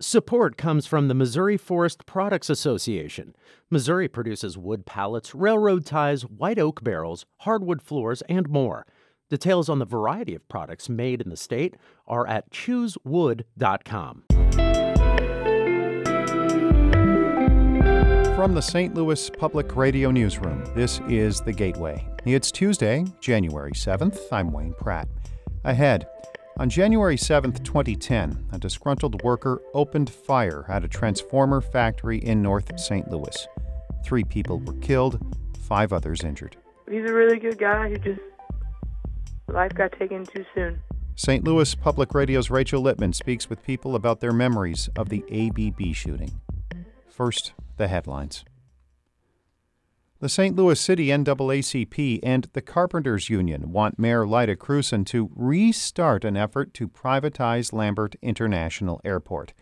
Support comes from the Missouri Forest Products Association. Missouri produces wood pallets, railroad ties, white oak barrels, hardwood floors, and more. Details on the variety of products made in the state are at choosewood.com. From the St. Louis Public Radio Newsroom, this is The Gateway. It's Tuesday, January 7th. I'm Wayne Pratt. Ahead, on January 7, 2010, a disgruntled worker opened fire at a transformer factory in North St. Louis. Three people were killed, five others injured. He's a really good guy who just life got taken too soon. St. Louis Public Radio's Rachel Lippman speaks with people about their memories of the ABB shooting. First, the headlines. The St. Louis City NAACP and the Carpenters Union want Mayor Lyda Krewson to restart an effort to privatize Lambert International Airport.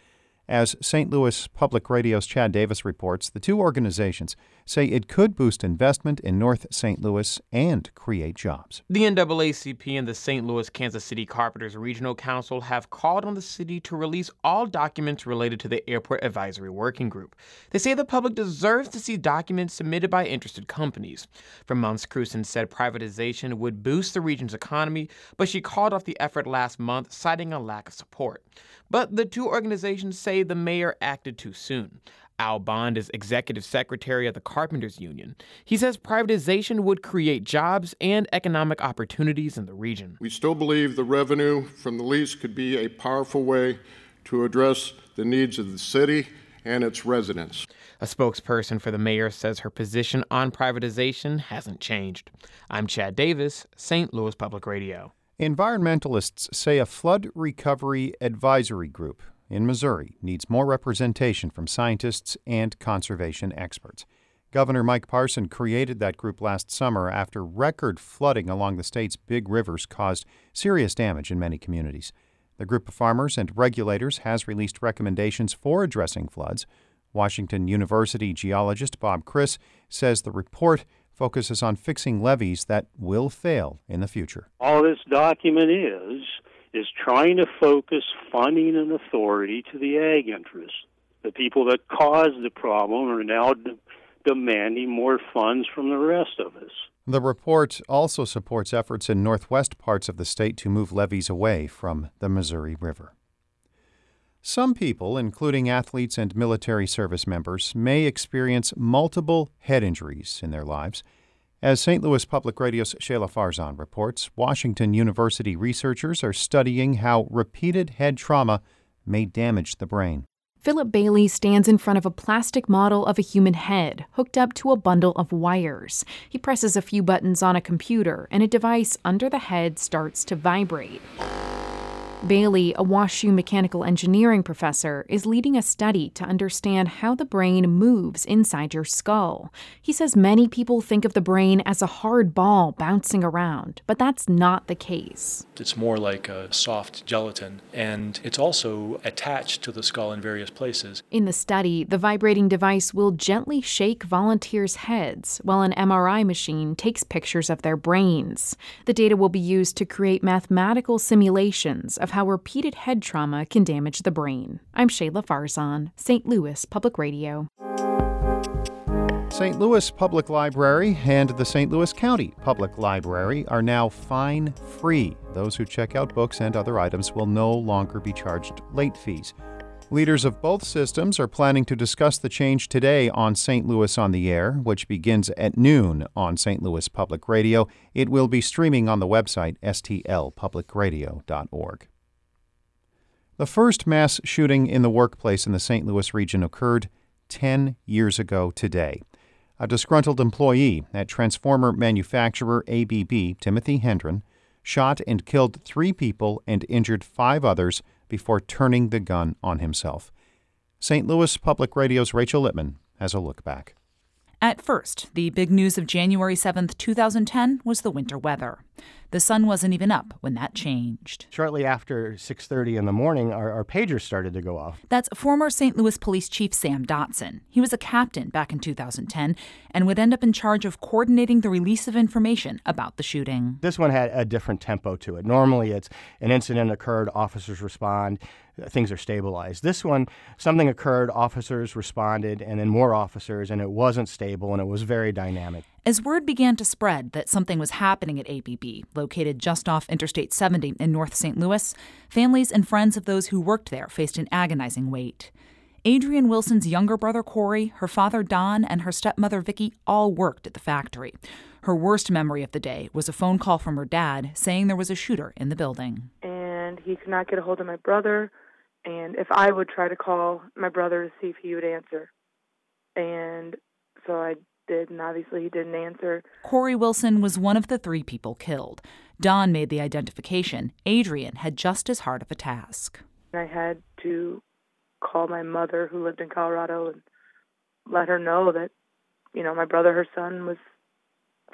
As St. Louis Public Radio's Chad Davis reports, the two organizations say it could boost investment in North St. Louis and create jobs. The NAACP and the St. Louis Kansas City Carpenters Regional Council have called on the city to release all documents related to the Airport Advisory Working Group. They say the public deserves to see documents submitted by interested companies. For months, Krewson said privatization would boost the region's economy, but she called off the effort last month, citing a lack of support. But the two organizations say the mayor acted too soon. Al Bond is executive secretary of the Carpenters Union. He says privatization would create jobs and economic opportunities in the region. We still believe the revenue from the lease could be a powerful way to address the needs of the city and its residents. A spokesperson for the mayor says her position on privatization hasn't changed. I'm Chad Davis, St. Louis Public Radio. Environmentalists say a flood recovery advisory group in Missouri needs more representation from scientists and conservation experts. Governor Mike Parson created that group last summer after record flooding along the state's big rivers caused serious damage in many communities. The group of farmers and regulators has released recommendations for addressing floods. Washington University geologist Bob Criss says the report focuses on fixing levees that will fail in the future. All this document is is trying to focus funding and authority to the ag interests. The people that caused the problem are now de- demanding more funds from the rest of us. The report also supports efforts in northwest parts of the state to move levees away from the Missouri River. Some people, including athletes and military service members, may experience multiple head injuries in their lives. As St. Louis Public Radio's Shahla Farzan reports, Washington University researchers are studying how repeated head trauma may damage the brain. Philip Bayly stands in front of a plastic model of a human head hooked up to a bundle of wires. He presses a few buttons on a computer, and a device under the head starts to vibrate. Bayly, a WashU mechanical engineering professor, is leading a study to understand how the brain moves inside your skull. He says many people think of the brain as a hard ball bouncing around, but that's not the case. It's more like a soft gelatin, and it's also attached to the skull in various places. In the study, the vibrating device will gently shake volunteers' heads while an MRI machine takes pictures of their brains. The data will be used to create mathematical simulations of how repeated head trauma can damage the brain. I'm Shahla Farzan, St. Louis Public Radio. St. Louis Public Library and the St. Louis County Public Library are now fine free. Those who check out books and other items will no longer be charged late fees. Leaders of both systems are planning to discuss the change today on St. Louis on the Air, which begins at noon on St. Louis Public Radio. It will be streaming on the website stlpublicradio.org. The first mass shooting in the workplace in the St. Louis region occurred 10 years ago today. A disgruntled employee at transformer manufacturer ABB, Timothy Hendren, shot and killed three people and injured five others before turning the gun on himself. St. Louis Public Radio's Rachel Lippman has a look back. At first, the big news of January 7th, 2010 was the winter weather. The sun wasn't even up when that changed. Shortly after 6:30 in the morning, our, our pagers started to go off. That's former St. Louis Police Chief Sam Dotson. He was a captain back in 2010 and would end up in charge of coordinating the release of information about the shooting. This one had a different tempo to it. Normally, it's an incident occurred, officers respond, uh, things are stabilized. This one, something occurred, officers responded, and then more officers, and it wasn't stable and it was very dynamic. As word began to spread that something was happening at ABB, located just off Interstate 70 in North St. Louis, families and friends of those who worked there faced an agonizing wait. Adrienne Wilson's younger brother Corey, her father Don, and her stepmother Vicky all worked at the factory. Her worst memory of the day was a phone call from her dad saying there was a shooter in the building. And he could not get a hold of my brother, and if I would try to call my brother to see if he would answer. And so I did, and obviously he didn't answer. Corey Wilson was one of the three people killed. Don made the identification. Adrienne had just as hard of a task. I had to call my mother, who lived in Colorado, and let her know that, you know, my brother, her son, was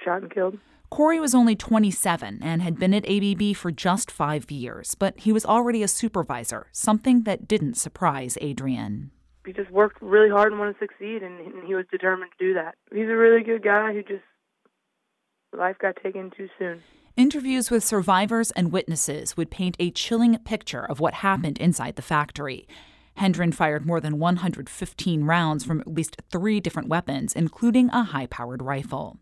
shot and killed. Corey was only 27 and had been at ABB for just five years, but he was already a supervisor, something that didn't surprise Adrienne. He just worked really hard and wanted to succeed, and he was determined to do that. He's a really good guy who just, life got taken too soon. Interviews with survivors and witnesses would paint a chilling picture of what happened inside the factory. Hendren fired more than 115 rounds from at least three different weapons, including a high powered rifle.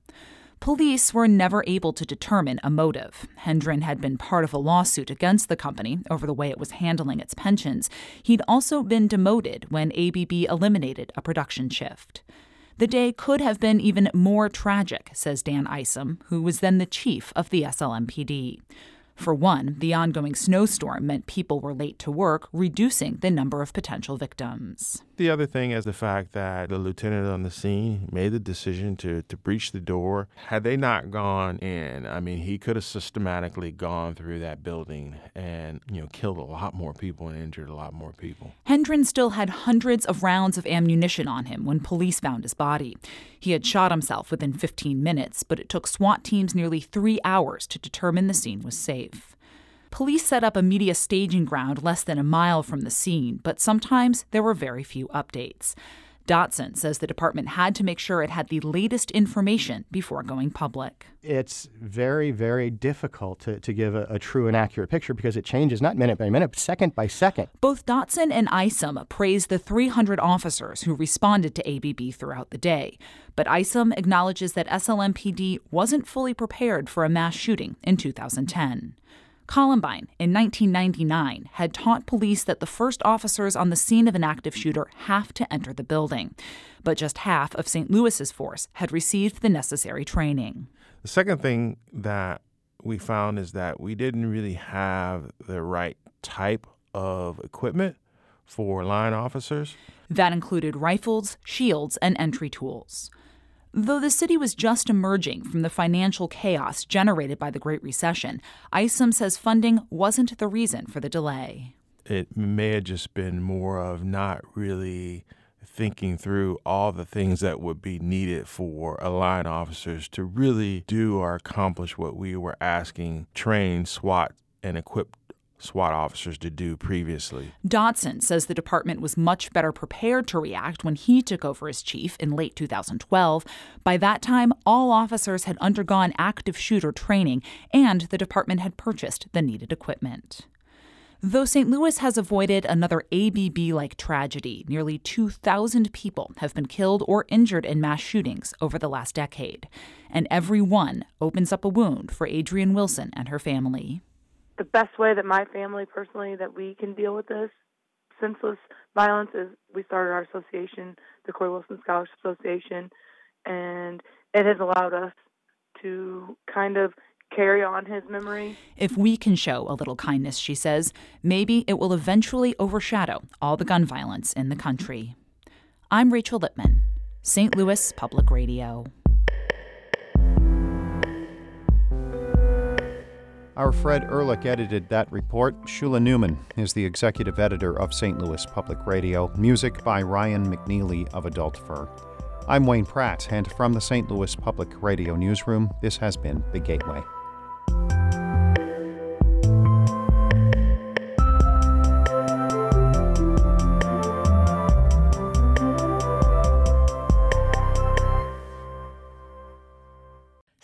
Police were never able to determine a motive. Hendren had been part of a lawsuit against the company over the way it was handling its pensions. He'd also been demoted when ABB eliminated a production shift. The day could have been even more tragic, says Dan Isom, who was then the chief of the SLMPD. For one, the ongoing snowstorm meant people were late to work, reducing the number of potential victims. The other thing is the fact that the lieutenant on the scene made the decision to, to breach the door. Had they not gone in, I mean, he could have systematically gone through that building and, you know, killed a lot more people and injured a lot more people. Hendren still had hundreds of rounds of ammunition on him when police found his body. He had shot himself within 15 minutes, but it took SWAT teams nearly three hours to determine the scene was safe. Police set up a media staging ground less than a mile from the scene, but sometimes there were very few updates. Dotson says the department had to make sure it had the latest information before going public. It's very, very difficult to, to give a, a, true and accurate picture because it changes not minute by minute, but second by second. Both Dotson and Isom praised the 300 officers who responded to ABB throughout the day. But Isom acknowledges that SLMPD wasn't fully prepared for a mass shooting in 2010. Columbine, in 1999, had taught police that the first officers on the scene of an active shooter have to enter the building. But just half of St. Louis's force had received the necessary training. The second thing that we found is that we didn't really have the right type of equipment for line officers. That included rifles, shields, and entry tools. Though the city was just emerging from the financial chaos generated by the Great Recession, Isom says funding wasn't the reason for the delay. It may have just been more of not really thinking through all the things that would be needed for line officers to really do or accomplish what we were asking trained SWAT and equipped SWAT officers to do previously. Dotson says the department was much better prepared to react when he took over as chief in late 2012. By that time, all officers had undergone active shooter training and the department had purchased the needed equipment. Though St. Louis has avoided another ABB like tragedy, nearly 2,000 people have been killed or injured in mass shootings over the last decade. And every one opens up a wound for Adrienne Wilson and her family the best way that my family personally that we can deal with this senseless violence is we started our association, the Corey Wilson Scholarship Association, and it has allowed us to kind of carry on his memory. If we can show a little kindness, she says, maybe it will eventually overshadow all the gun violence in the country. I'm Rachel Lippman, St. Louis Public Radio. Our Fred Ehrlich edited that report. Shula Neuman is the executive editor of St. Louis Public Radio. Music by Ryan McNeely of Adult Fur. I'm Wayne Pratt, and from the St. Louis Public Radio Newsroom, this has been The Gateway.